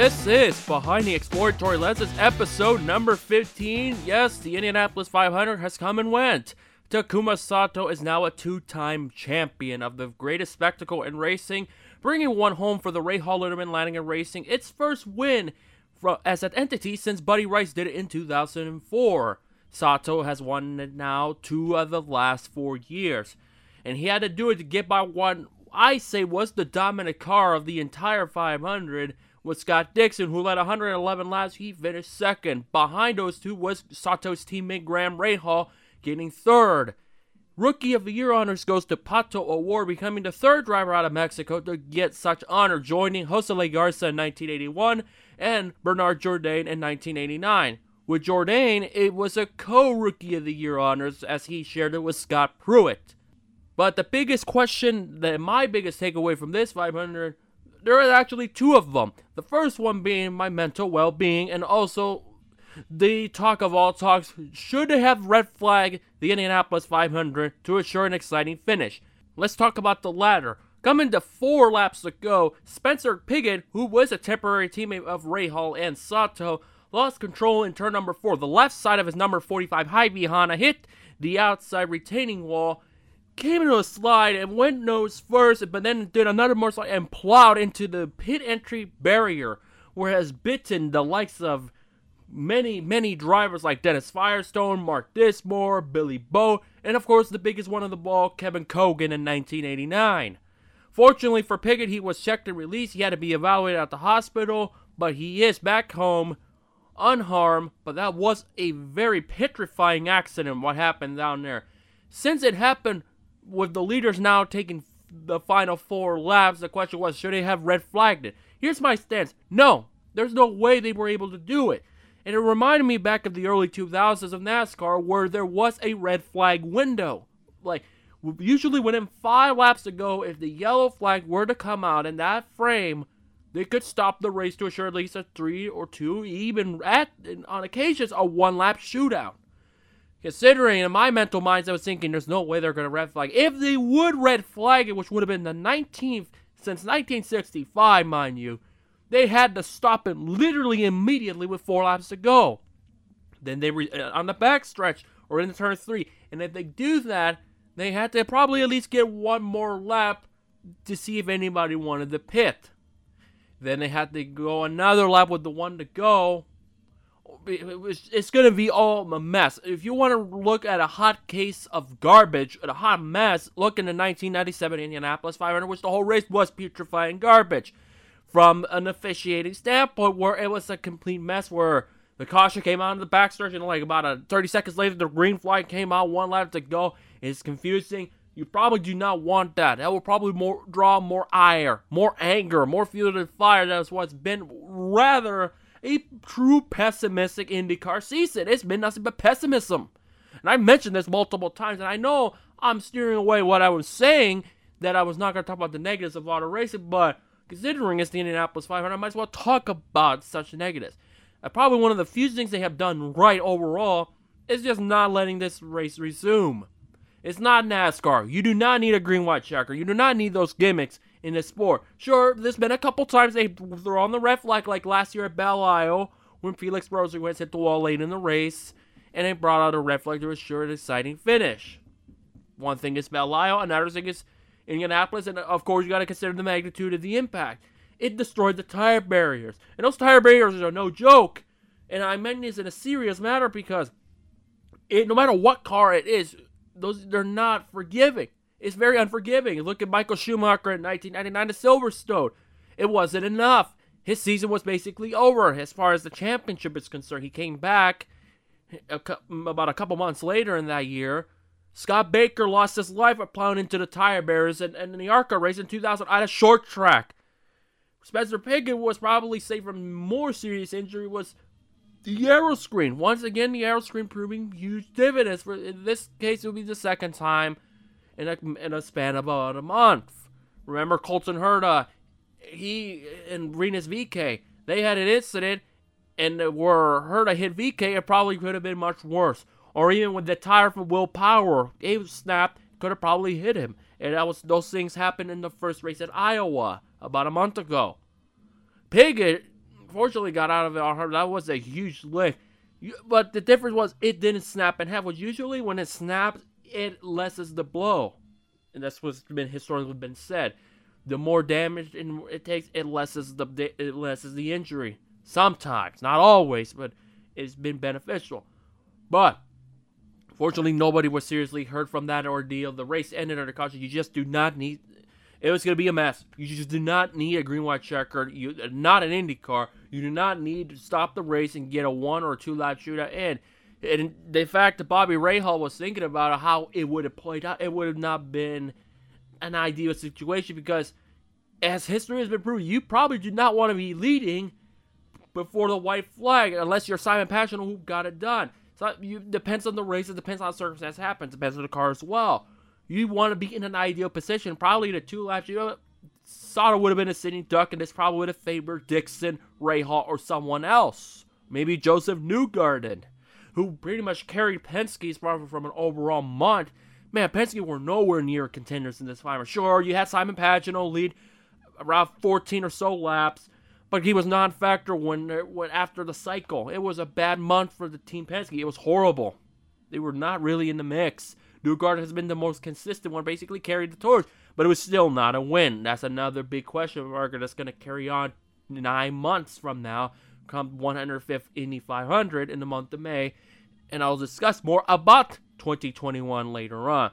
This is Behind the Exploratory Lenses, episode number 15. Yes, the Indianapolis 500 has come and went. Takuma Sato is now a two time champion of the greatest spectacle in racing, bringing one home for the Rahal Letterman Lanigan Racing, its first win as an entity since Buddy Rice did it in 2004. Sato has won now two of the last four years, and he had to do it to get by one I say was the dominant car of the entire 500 with Scott Dixon, who led 111 laps. He finished second. Behind those two was Sato's teammate Graham Rahal, getting third. Rookie of the Year honors goes to Pato O'Ward, becoming the third driver out of Mexico to get such honor, joining Jose Garza in 1981 and Bernard Jourdain in 1989. With Jourdain, it was a co-Rookie of the Year honors as he shared it with Scott Pruett. But the biggest question, that my biggest takeaway from this 500 there are actually two of them. The first one being my mental well being, and also the talk of all talks should have red flag the Indianapolis 500 to assure an exciting finish. Let's talk about the latter. Coming to four laps to go, Spencer Pigot, who was a temporary teammate of Rahal and Sato, lost control in turn number four. The left side of his number 45 Hy-Vee Honda, hit the outside retaining wall came into a slide and went nose first, but then did another more slide and plowed into the pit entry barrier, where has bitten the likes of many, many drivers like Dennis Firestone, Mark Dismore, Billy Bowe, and of course the biggest one of the ball, Kevin Cogan in 1989. Fortunately for Pigot, he was checked and released. He had to be evaluated at the hospital, but he is back home unharmed. But that was a very petrifying accident, what happened down there. Since it happened with the leaders now taking the final four laps, the question was should they have red flagged it? Here's my stance no, there's no way they were able to do it. And it reminded me back of the early 2000s of NASCAR where there was a red flag window. Like, usually within five laps to go, if the yellow flag were to come out in that frame, they could stop the race to assure at least a three or two, even at on occasions a one lap shootout. Considering in my mental minds, I was thinking there's no way they're going to red flag. If they would red flag it, which would have been the 19th since 1965, mind you, they had to stop it literally immediately with four laps to go. Then they re- uh, on the backstretch or in the turn three, and if they do that, they had to probably at least get one more lap to see if anybody wanted to pit. Then they had to go another lap with the one to go it's going to be all a mess. If you want to look at a hot case of garbage, a hot mess, look in the 1997 Indianapolis 500, which the whole race was putrefying garbage. From an officiating standpoint, where it was a complete mess, where the caution came out of the backstretch, and like about a 30 seconds later, the green flag came out, one lap to go. It's confusing. You probably do not want that. That will probably more draw more ire, more anger, more fuel to the fire. That's what's been rather a true pessimistic IndyCar season. It's been nothing but pessimism. And I mentioned this multiple times, and I know I'm steering away what I was saying, that I was not going to talk about the negatives of auto racing, but considering it's the Indianapolis 500, I might as well talk about such negatives. Uh, probably one of the few things they have done right overall is just not letting this race resume. It's not NASCAR. You do not need a green white checker. You do not need those gimmicks in the sport. Sure, there's been a couple times they throw on the ref flag, like last year at Belle Isle when Felix Rosenqvist hit the wall late in the race, and they brought out a red flag to assure an exciting finish. One thing is Belle Isle, another thing is Indianapolis, and of course you got to consider the magnitude of the impact. It destroyed the tire barriers, and those tire barriers are no joke. And I mean this in a serious matter because it, no matter what car it is, those they're not forgiving. It's very unforgiving. Look at Michael Schumacher in 1999 at Silverstone. It wasn't enough. His season was basically over as far as the championship is concerned. He came back a, about a couple months later in that year. Scott Baker lost his life by plowing into the tire barriers in, in the ARCA race in 2000 at a short track. Spencer Pigot was probably saved from more serious injury was the aeroscreen. Once again, the aeroscreen proving huge dividends. For in this case, it will be the second time in a, in a span of about a month. Remember Colton Herta, he and Rinus VeeKay, they had an incident, and where Herta hit VeeKay, it probably could have been much worse. Or even with the tire from Will Power, it snapped, could have probably hit him. And that was those things happened in the first race at Iowa about a month ago. Pigot fortunately got out of it on her. That was a huge lick. But the difference was it didn't snap in half. Which usually when it snaps, it lessens the blow, and that's what's been historically been said. The more damage it takes, it lessens the it lessens the injury. Sometimes, not always, but it's been beneficial. But fortunately, nobody was seriously hurt from that ordeal. The race ended under caution. You just do not need. It was going to be a mess. You just do not need a green white checker. You not an Indy car. You do not need to stop the race and get a one or two lap shootout in. And the fact that Bobby Rahal was thinking about how it would have played out, it would have not been an ideal situation because, as history has been proven, you probably do not want to be leading before the white flag unless you're Simon Pagenaud who got it done. So you depends on the race. It depends on how circumstance happens. Depends on the car as well. You want to be in an ideal position. Probably in the two laps. You know, Sato would have been a sitting duck, and this probably would have favored Dixon, Rahal, or someone else. Maybe Josef Newgarden, who pretty much carried Penske's probably from an overall month. Man, Penske were nowhere near contenders in this final. Sure, you had Simon Pagenaud lead around 14 or so laps but he was non-factor when, when after the cycle. It was a bad month for the team Penske. It was horrible. They were not really in the mix. Newgard has been the most consistent one, basically carried the torch, but it was still not a win. That's another big question mark that's going to carry on nine months from now, come 105th Indy 500 in the month of May, and I'll discuss more about 2021 later on.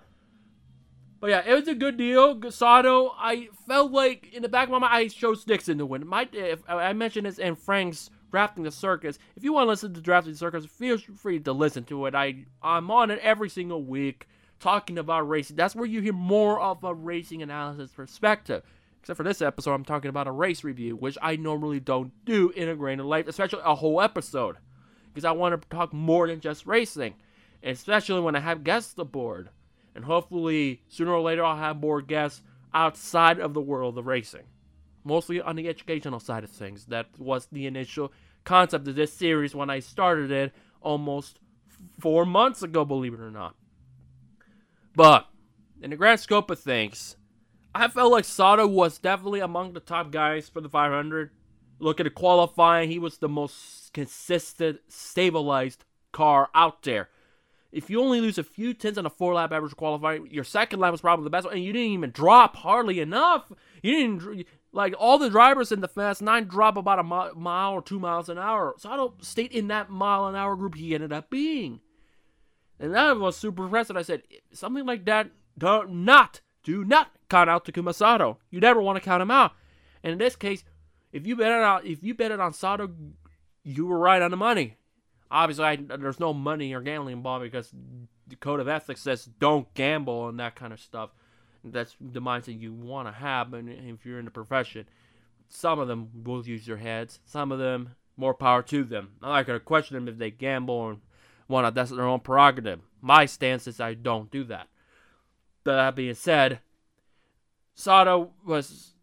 But yeah, it was a good deal. Gasado, I felt like in the back of my mind, I chose Dixon to win. My, I mentioned this in Frank's drafting the circus. If you want to listen to drafting the circus, feel free to listen to it. I I'm on it every single week talking about racing. That's where you hear more of a racing analysis perspective. Except for this episode, I'm talking about a race review, which I normally don't do in a grain of life, especially a whole episode, because I want to talk more than just racing, especially when I have guests aboard and hopefully sooner or later I'll have more guests outside of the world of racing. Mostly on the educational side of things. That was the initial concept of this series when I started it almost four months ago, believe it or not. But in the grand scope of things, I felt like Sato was definitely among the top guys for the 500. Look at the qualifying, he was the most consistent, stabilized car out there if you only lose a few tenths on a four lap average qualifying, your second lap was probably the best and you didn't even drop hardly enough. You didn't like all the drivers in the Fast Nine drop about a mile or two miles an hour. So I don't state in that mile an hour group he ended up being, and that was super impressive. I said something like that. Do not, do not count out Takuma Sato. You never want to count him out. And in this case, if you bet it on if you bet on Sato, you were right on the money obviously I, there's no money or gambling involved because the code of ethics says don't gamble and that kind of stuff. That's the mindset you want to have, and if you're in the profession, some of them will use their heads. Some of them, more power to them. I'm not gonna question them if they gamble and to. That's their own prerogative. My stance is I don't do that. But that being said, Sato was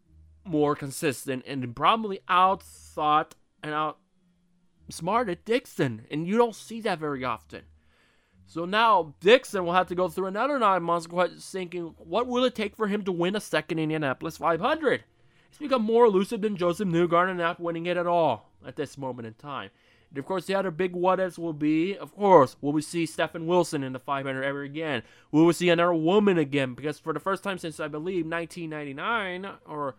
more consistent and probably outthought and out smart Dixon, and you don't see that very often. So now Dixon will have to go through another nine months thinking, what will it take for him to win a second Indianapolis 500? He's become more elusive than Josef Newgarden, not winning it at all at this moment in time. And of course, the other big what ifs will be, of course, will we see Stefan Wilson in the 500 ever again? Will we see another woman again? Because for the first time since I believe 1999 or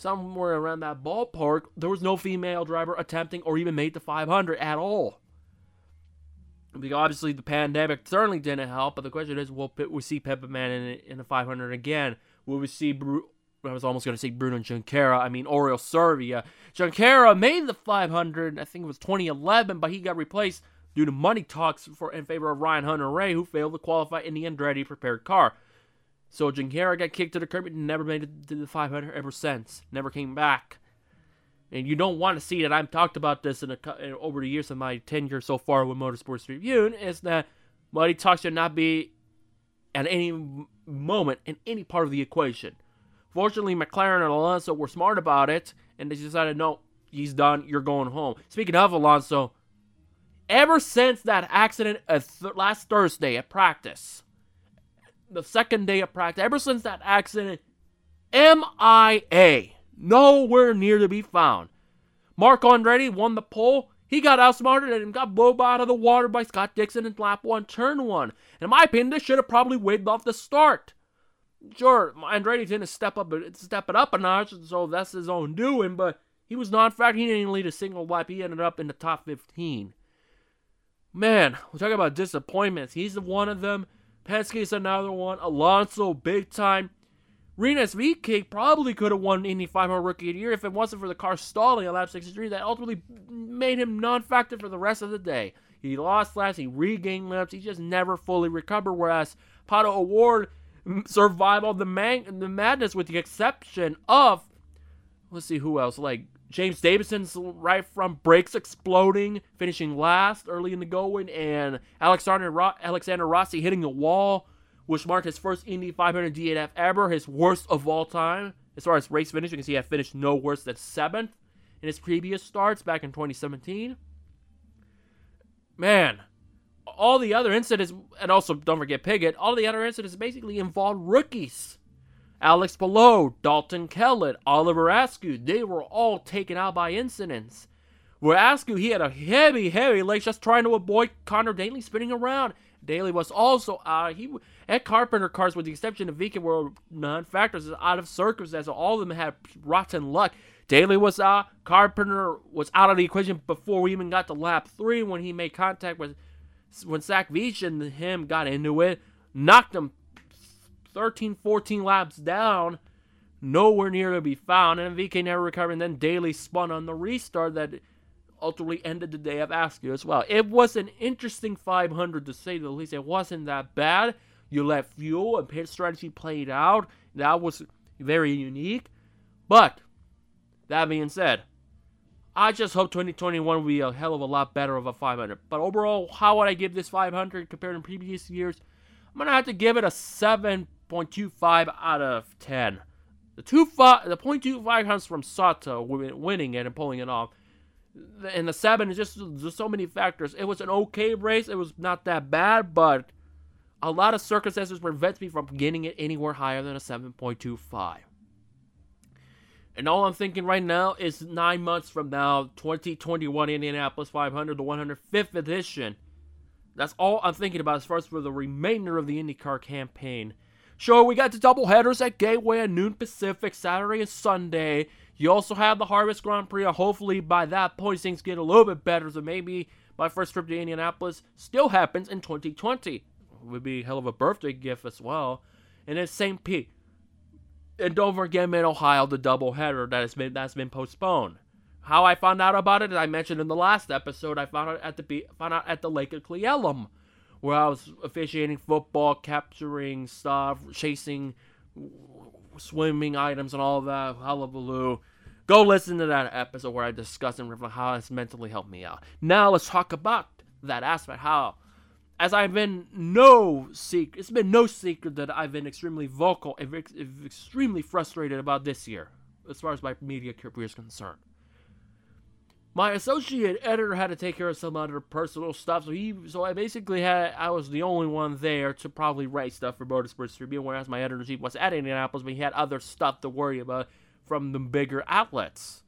somewhere around that ballpark, there was no female driver attempting or even made the 500 at all. Because obviously the pandemic certainly didn't help, but the question is, will we see Pippa Mann in, in the 500 again? Will we see Bru- I was almost going to say Bruno Junqueira. I mean, Oriol Servia. Junqueira made the 500, I think it was 2011, but he got replaced due to money talks for in favor of Ryan Hunter-Reay, who failed to qualify in the Andretti prepared car. So Junqueira got kicked to the curb and never made it to the 500 ever since. Never came back. And you don't want to see that. I've talked about this in, a, in over the years of my tenure so far with Motorsports Review. Is that money talks should not be at any moment in any part of the equation. Fortunately, McLaren and Alonso were smart about it, and they decided, no, he's done. You're going home. Speaking of Alonso, ever since that accident uh, th- last Thursday at practice, the second day of practice, ever since that accident, MIA, nowhere near to be found. Marco Andretti won the pole. He got outsmarted and got blown out of the water by Scott Dixon in lap one, turn one. In my opinion, this should have probably waved off the start. Sure, Andretti didn't step up, step it up a notch, so that's his own doing. But he was not. In fact, he didn't lead a single lap. He ended up in the top 15. Man, we're talking about disappointments. He's one of them. Penske's another one. Alonso, big time. Rinus VeeKay probably could have won Indy 500 Rookie of the Year if it wasn't for the car stalling at lap 63 that ultimately made him non-factor for the rest of the day. He lost laps, he regained laps, he just never fully recovered. Whereas Pato O'Ward mm, survived all the, man- the madness with the exception of, let's see who else, like James Davison's right front brakes exploding, finishing last early in the going, and Alexander, Ro- Alexander Rossi hitting the wall which marked his first Indy 500 DNF ever, his worst of all time. As far as race finishing, he had finished no worse than seventh in his previous starts back in 2017. Man, all the other incidents, and also don't forget Pigot, all the other incidents basically involved rookies. Alex Palou, Dalton Kellett, Oliver Askew, they were all taken out by incidents. Where Askew, he had a heavy, heavy leg just trying to avoid Conor Daly spinning around. Daly was also out. He at Carpenter cars, with the exception of VeeKay, were non-factors out of circumstance. So all of them had rotten luck. Daly was out. Carpenter was out of the equation before we even got to lap three when he made contact with when Zach Veach and him got into it, knocked him 13, 14 laps down, nowhere near to be found. And VeeKay never recovered. And then Daly spun on the restart that ultimately ended the day of Askew as well. It was an interesting 500 to say the least. It wasn't that bad. You let fuel and pit strategy played out. That was very unique. But that being said, I just hope 2021 will be a hell of a lot better of a 500. But overall, how would I give this 500 compared to previous years? I'm gonna have to give it a 7.25 out of 10. The two five, the 0.25 comes from Sato winning it and pulling it off and the seven is just there's so many factors. It was an okay race. It was not that bad, but a lot of circumstances prevents me from getting it anywhere higher than a 7.25. And all I'm thinking right now is nine months from now, 2021 Indianapolis 500, the 105th edition. That's all I'm thinking about as far as for the remainder of the IndyCar campaign. Sure, we got the double headers at Gateway at noon Pacific, Saturday and Sunday. You also have the Harvest Grand Prix. Hopefully, by that point, things get a little bit better. So maybe my first trip to Indianapolis still happens in 2020. It would be hell of a birthday gift as well. And then St. Pete. And don't forget Mid Ohio, the doubleheader that has been that's been postponed. How I found out about it, as I mentioned in the last episode. I found out at the found out at the Lake of Cle Elum, where I was officiating football, capturing stuff, chasing swimming items, and all that hullabaloo. Go listen to that episode where I discuss and reflect how it's mentally helped me out. Now let's talk about that aspect. How, as I've been no secret, it's been no secret that I've been extremely vocal and extremely frustrated about this year, as far as my media career is concerned. My associate editor had to take care of some other personal stuff, so he, so I basically had, I was the only one there to probably write stuff for Motorsports Tribune, whereas my editor chief was at Indianapolis, but he had other stuff to worry about from the bigger outlets.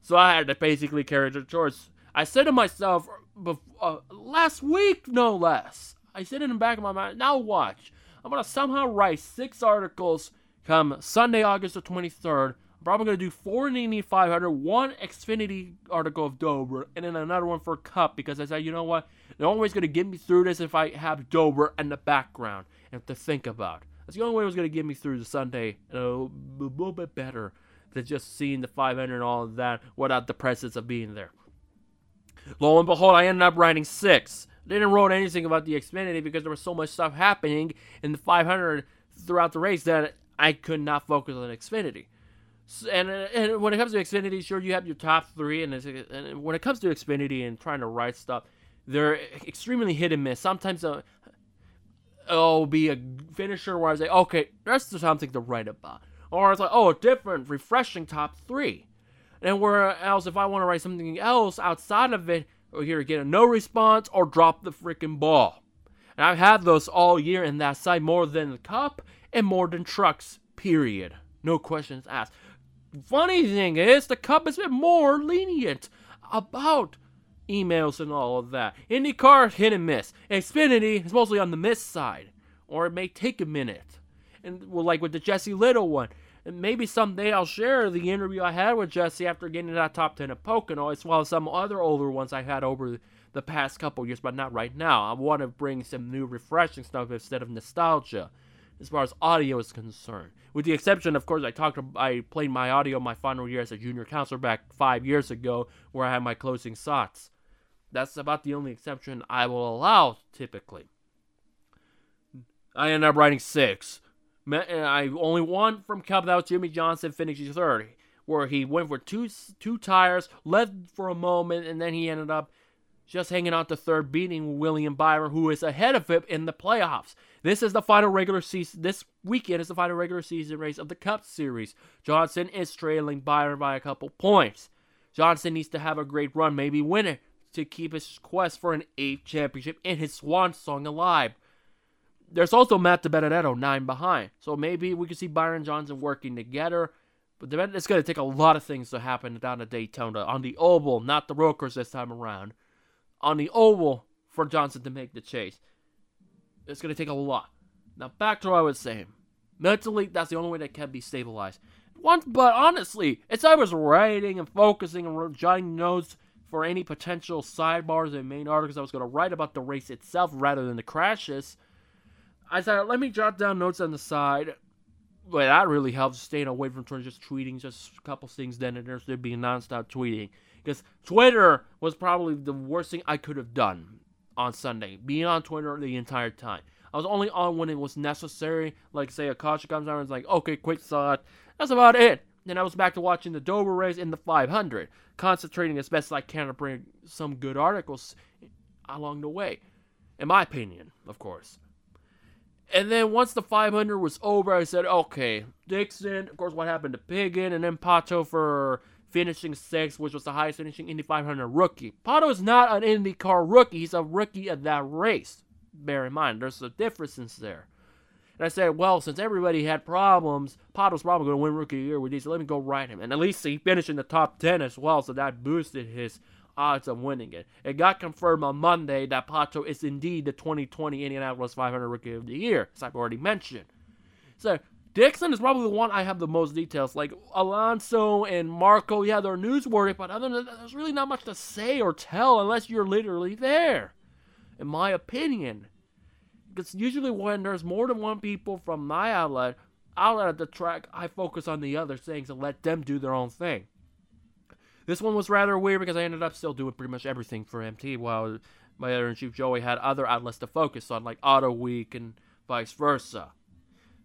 So I had to basically carry the torch. I said to myself uh, last week, no less. I said in the back of my mind, now watch. I'm gonna somehow write six articles come Sunday, August the 23rd. Probably gonna do four in Indy 500, one Xfinity article of Dover, and then another one for Cup because I said, you know what? The only way it's gonna get me through this if I have Dover in the background and to think about. That's the only way it was gonna get me through the Sunday a little bit better than just seeing the 500 and all of that without the presence of being there. Lo and behold, I ended up writing six. I didn't write anything about the Xfinity because there was so much stuff happening in the 500 throughout the race that I could not focus on Xfinity. And, and when it comes to Xfinity, sure, you have your top three, and, and when it comes to Xfinity and trying to write stuff, they're extremely hit and miss. Sometimes uh, it'll be a finisher where I say, okay, there's something to write about. Or it's like, oh, different, refreshing top three. And where else, if I want to write something else outside of it, or here get a no response or drop the freaking ball. And I've had those all year in that side more than the cup and more than trucks, period. No questions asked. Funny thing is, the Cup has been more lenient about emails and all of that. IndyCar, hit and miss. Xfinity is mostly on the miss side, or it may take a minute. And well, like with the Jesse Little one, and maybe someday I'll share the interview I had with Jesse after getting that top 10 at Pocono, as well as some other older ones I had over the past couple years, but not right now. I want to bring some new, refreshing stuff instead of nostalgia as far as audio is concerned. With the exception, of course, I talked, I played my audio my final year as a junior counselor back five years ago, where I had my closing thoughts. That's about the only exception I will allow typically. I ended up writing six. Uh, I only won from Cup. That was Jimmie Johnson finishing third, where he went for two two tires, led for a moment, and then he ended up just hanging on to third, beating William Byron, who is ahead of him in the playoffs. This is the final regular season. This weekend is the final regular season race of the Cup Series. Johnson is trailing Byron by a couple points. Johnson needs to have a great run, maybe win it, to keep his quest for an eighth championship and his swan song alive. There's also Matt DiBenedetto, nine behind. So maybe we can see Byron Johnson working together. But it's going to take a lot of things to happen down at Daytona on the oval, not the road course this time around on the oval for Johnson to make the chase. It's going to take a lot. Now, back to what I was saying. Mentally, that's the only way that can be stabilized. Once, but honestly, as I was writing and focusing and jotting notes for any potential sidebars and main articles I was going to write about the race itself rather than the crashes, I said, let me jot down notes on the side. But that really helps staying away from just tweeting just a couple things then and there's to be nonstop tweeting because Twitter was probably the worst thing I could have done on Sunday. Being on Twitter the entire time. I was only on when it was necessary. Like say a caution comes out and it's like, okay, quick thought. That's about it. Then I was back to watching the Dover race in the 500, concentrating as best I can to bring some good articles along the way. In my opinion, of course. And then once the 500 was over, I said, okay, Dixon, of course, what happened to Pigot, and then Pato for finishing sixth, which was the highest finishing Indy 500 rookie. Pato is not an IndyCar rookie, he's a rookie at that race. Bear in mind, there's a difference there. And I said, well, since everybody had problems, Pato's probably going to win Rookie of the Year with these, let me go ride him. And at least he finished in the top 10 as well, so that boosted his odds of winning it. It got confirmed on Monday that Pato is indeed the 2020 Indianapolis 500 Rookie of the Year, as I've already mentioned. So Dixon is probably the one I have the most details. Like Alonso and Marco, yeah, they're newsworthy, but other than that, there's really not much to say or tell unless you're literally there. In my opinion. Because usually when there's more than one people from my outlet, outlet at the track, I focus on the other things and let them do their own thing. This one was rather weird because I ended up still doing pretty much everything for MT while my editor in chief Joey had other outlets to focus on, like Auto Week and vice versa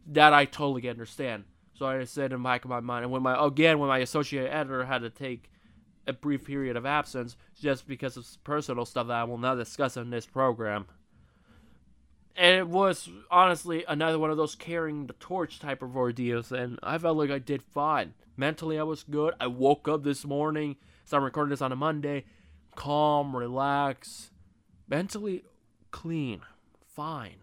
that I totally understand. So I said in the back of my mind, and when my again when my associate editor had to take a brief period of absence just because of personal stuff that I will not discuss in this program. And it was honestly another one of those carrying the torch type of ordeals, and I felt like I did fine. Mentally, I was good. I woke up this morning, so I'm recording this on a Monday, calm, relaxed, mentally clean, fine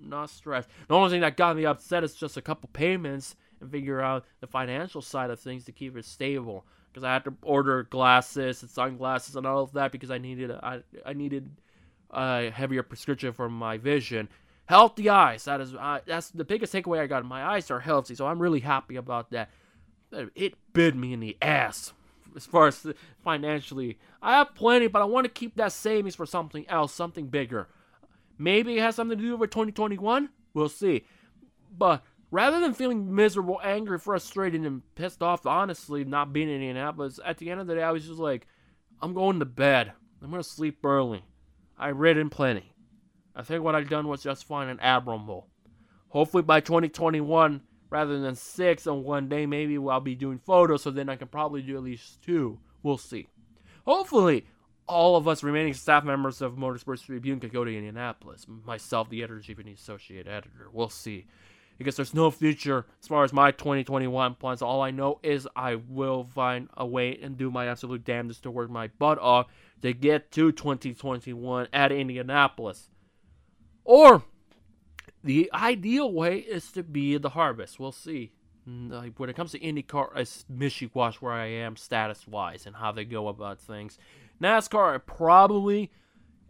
not stressed. The only thing that got me upset is just a couple payments and figure out the financial side of things to keep it stable. Because I had to order glasses and sunglasses and all of that because I needed I, I needed a heavier prescription for my vision. Healthy eyes. That is uh, that's the biggest takeaway I got. My eyes are healthy, so I'm really happy about that. It bit me in the ass as far as financially. I have plenty, but I want to keep that savings for something else, something bigger. Maybe it has something to do with 2021. We'll see. But rather than feeling miserable, angry, frustrated, and pissed off, honestly, not being in Indianapolis, at the end of the day, I was just like, I'm going to bed. I'm going to sleep early. I read in plenty. I think what I've done was just fine and admirable. Hopefully by 2021, rather than six on one day, maybe I'll be doing photos, so then I can probably do at least two. We'll see. Hopefully, all of us remaining staff members of Motorsports Tribune could go to Indianapolis. Myself, the editor chief and the associate editor. We'll see. Because there's no future as far as my 2021 plans. All I know is I will find a way and do my absolute damnedest to work my butt off to get to 2021 at Indianapolis. Or the ideal way is to be the harvest. We'll see. Mm, when it comes to IndyCar, it's wishy-wash where I am status-wise and how they go about things. NASCAR, probably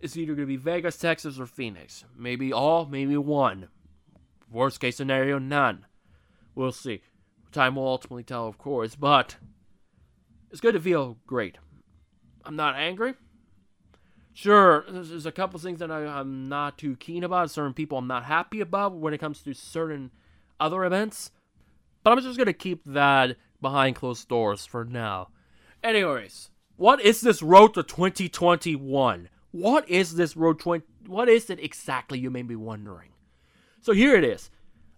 is either going to be Vegas, Texas, or Phoenix. Maybe all, maybe one. Worst case scenario, none. We'll see. Time will ultimately tell, of course, but it's good to feel great. I'm not angry. Sure, there's a couple things that I, am not too keen about, certain people I'm not happy about when it comes to certain other events, but I'm just going to keep that behind closed doors for now. Anyways, what is this road to 2021? What is this road 20? What is it exactly, you may be wondering? So here it is.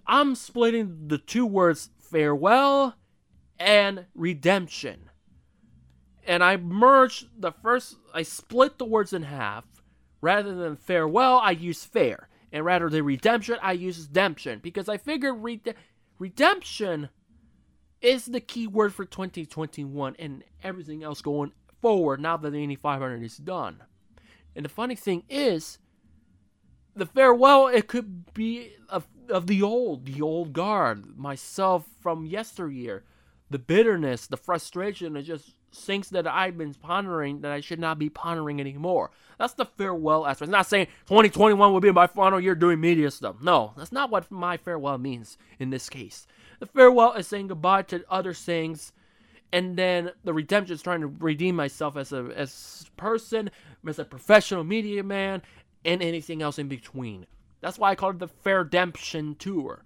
I'm splitting the two words farewell and redemption. And I merged the first, I split the words in half. Rather than farewell, I use fair. And rather than redemption, I use redemption. Because I figured rede- redemption is the key word for 2021 and everything else going forward now that the Indy 500 is done. And the funny thing is, the farewell, it could be of, of the old, the old guard, myself from yesteryear. The bitterness, the frustration, it just things that I've been pondering that I should not be pondering anymore. That's the farewell aspect. It's not saying 2021 will be my final year doing media stuff. No, that's not what my farewell means in this case. The farewell is saying goodbye to other things, and then the redemption is trying to redeem myself as a as person, as a professional media man, and anything else in between. That's why I call it the Fair-demption Tour.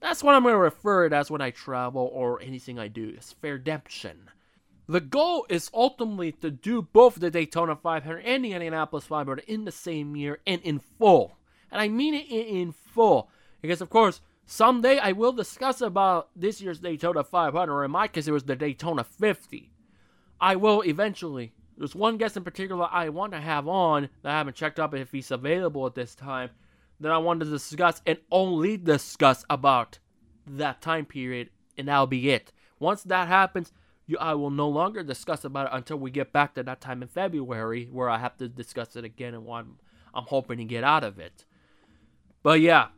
That's what I'm going to refer it as when I travel or anything I do. It's Fair-demption. The goal is ultimately to do both the Daytona 500 and the Indianapolis 500 in the same year and in full. And I mean it in full. Because, of course, someday I will discuss about this year's Daytona 500, in my case, it was the Daytona 50. I will eventually. There's one guest in particular I want to have on that I haven't checked up if he's available at this time that I want to discuss and only discuss about that time period, and that'll be it. Once that happens, you, I will no longer discuss about it until we get back to that time in February where I have to discuss it again and what I'm, I'm hoping to get out of it. But yeah,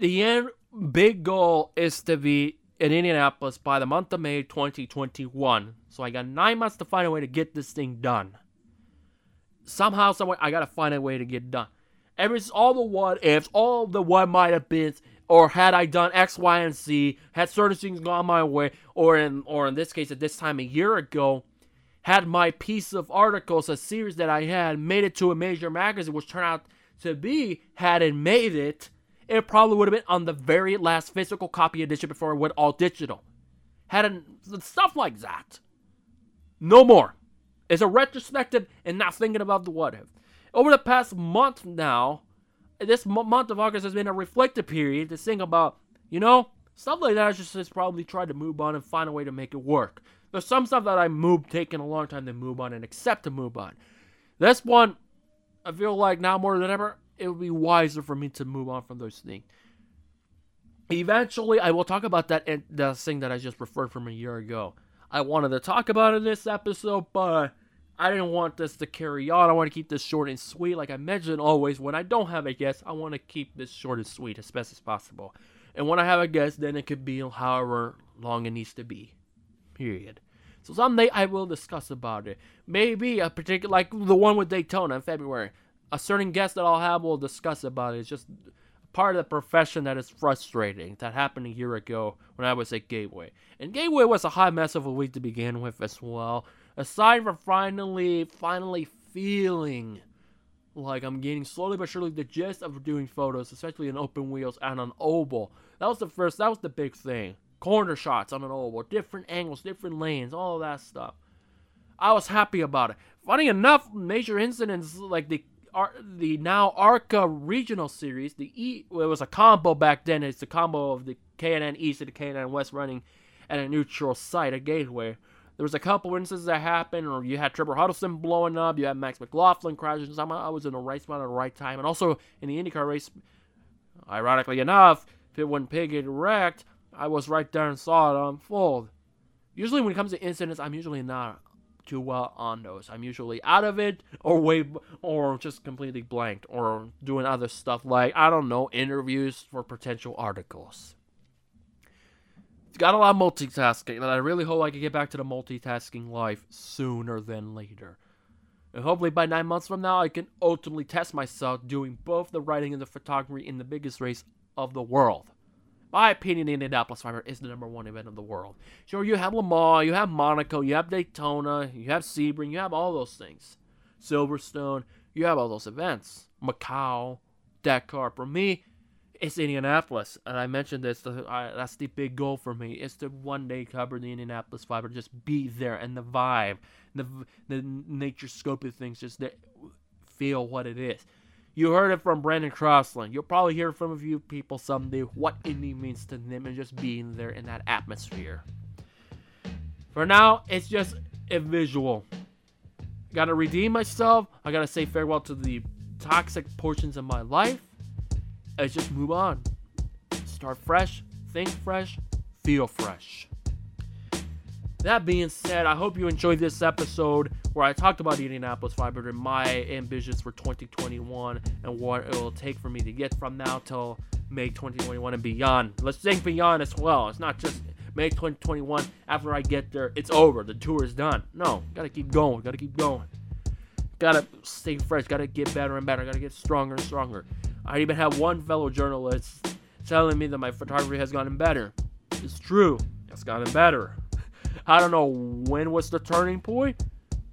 the end big goal is to be in Indianapolis by the month of May 2021. So I got nine months to find a way to get this thing done. Somehow, someway, I gotta find a way to get done. Every all the what ifs, all the what might have been, or had I done X, Y, and Z, had certain things gone my way, or in or in this case at this time a year ago, had my piece of articles, a series that I had, made it to a major magazine, which turned out to be, had it made it, it probably would have been on the very last physical copy edition before it went all digital. Had it, stuff like that. No more. It's a retrospective and not thinking about the what if. Over the past month now, this month of August has been a reflective period to think about, you know, stuff like that. I just, just probably tried to move on and find a way to make it work. There's some stuff that I moved, taking a long time to move on and accept to move on. This one, I feel like now more than ever, it would be wiser for me to move on from those things. Eventually, I will talk about that and the thing that I just referred from a year ago. I wanted to talk about in this episode, but I didn't want this to carry on. I want to keep this short and sweet. Like I mentioned always, when I don't have a guest, I want to keep this short and sweet as best as possible. And when I have a guest, then it could be however long it needs to be. Period. So someday I will discuss about it. Maybe a particular, like the one with Daytona in February. A certain guest that I'll have will discuss about it. It's just part of the profession that is frustrating. That happened a year ago when I was at Gateway. And Gateway was a hot mess of a week to begin with as well aside from finally, finally feeling like I'm getting slowly but surely the gist of doing photos, especially in open wheels and on oval. That was the first, that was the big thing. Corner shots on an oval, different angles, different lanes, all that stuff. I was happy about it. Funny enough, major incidents like the the now ARCA regional series, the E, well, it was a combo back then. It's the combo of the K&N East and the K&N West running at a neutral site, a gateway. There was a couple instances that happened, or you had Trevor Huddleston blowing up, you had Max McLaughlin crashing. I was in the right spot at the right time, and also in the IndyCar race, ironically enough, if when Pigot wrecked, I was right there and saw it unfold. Usually, when it comes to incidents, I'm usually not too well on those. I'm usually out of it, or way, or just completely blanked, or doing other stuff like I don't know interviews for potential articles. It's got a lot of multitasking, and I really hope I can get back to the multitasking life sooner than later. And hopefully by nine months from now, I can ultimately test myself doing both the writing and the photography in the biggest race of the world. My opinion, Indianapolis 500 is the number one event of the world. Sure, you have Le Mans, you have Monaco, you have Daytona, you have Sebring, you have all those things. Silverstone, you have all those events. Macau, Dakar. For me, it's Indianapolis, and I mentioned this. The, I, that's the big goal for me. Is to one day cover the Indianapolis 500, just be there, and the vibe, the the nature scope of things, just feel what it is. You heard it from Brandon Crossland. You'll probably hear from a few people someday what Indy means to them and just being there in that atmosphere. For now, it's just a visual. Gotta redeem myself. I gotta say farewell to the toxic portions of my life. Let's just move on. Start fresh, think fresh, feel fresh. That being said, I hope you enjoyed this episode where I talked about Indianapolis 500, my ambitions for 2021, and what it will take for me to get from now till May 2021 and beyond. Let's think beyond as well. It's not just May 2021. After I get there, it's over. The tour is done. No, gotta keep going. Gotta keep going. Gotta stay fresh. Gotta get better and better. Gotta get stronger and stronger. I even have one fellow journalist telling me that my photography has gotten better. It's true. It's gotten better. I don't know when was the turning point.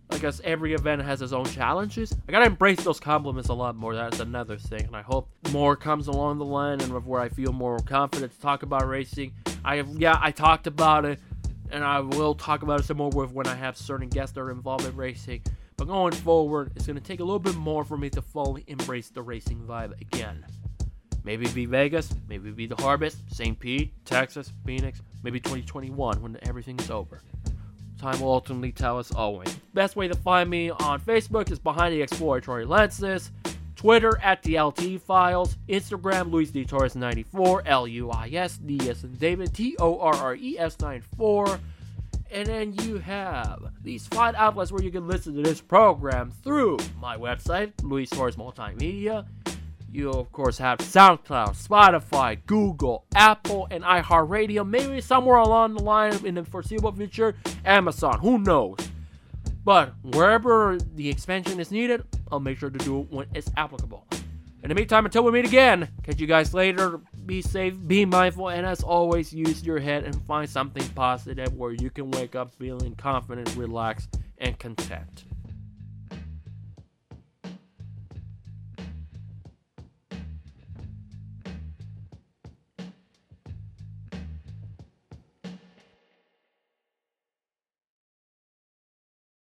I guess every event has its own challenges. I gotta embrace those compliments a lot more. That's another thing, and I hope more comes along the line and where I feel more confident to talk about racing. I have, yeah, I talked about it, and I will talk about it some more with when I have certain guests that are involved in racing. But going forward, it's gonna take a little bit more for me to fully embrace the racing vibe again. Maybe it'd be Vegas, maybe it'd be the Harvest, St. Pete, Texas, Phoenix, maybe 2021 when everything's over. Time will ultimately tell us always. Best way to find me on Facebook is Behind the Exploratory Lenses, Twitter at the LT Files, Instagram Luis D Torres 94, L U I S D S and David T O R R E S 94. And then you have these five outlets where you can listen to this program through my website, Luis Torres Multimedia. You, of course, have SoundCloud, Spotify, Google, Apple, and iHeartRadio. Maybe somewhere along the line in the foreseeable future, Amazon. Who knows? But wherever the expansion is needed, I'll make sure to do it when it's applicable. In the meantime, until we meet again, catch you guys later. Be safe, be mindful, and as always, use your head and find something positive where you can wake up feeling confident, relaxed, and content.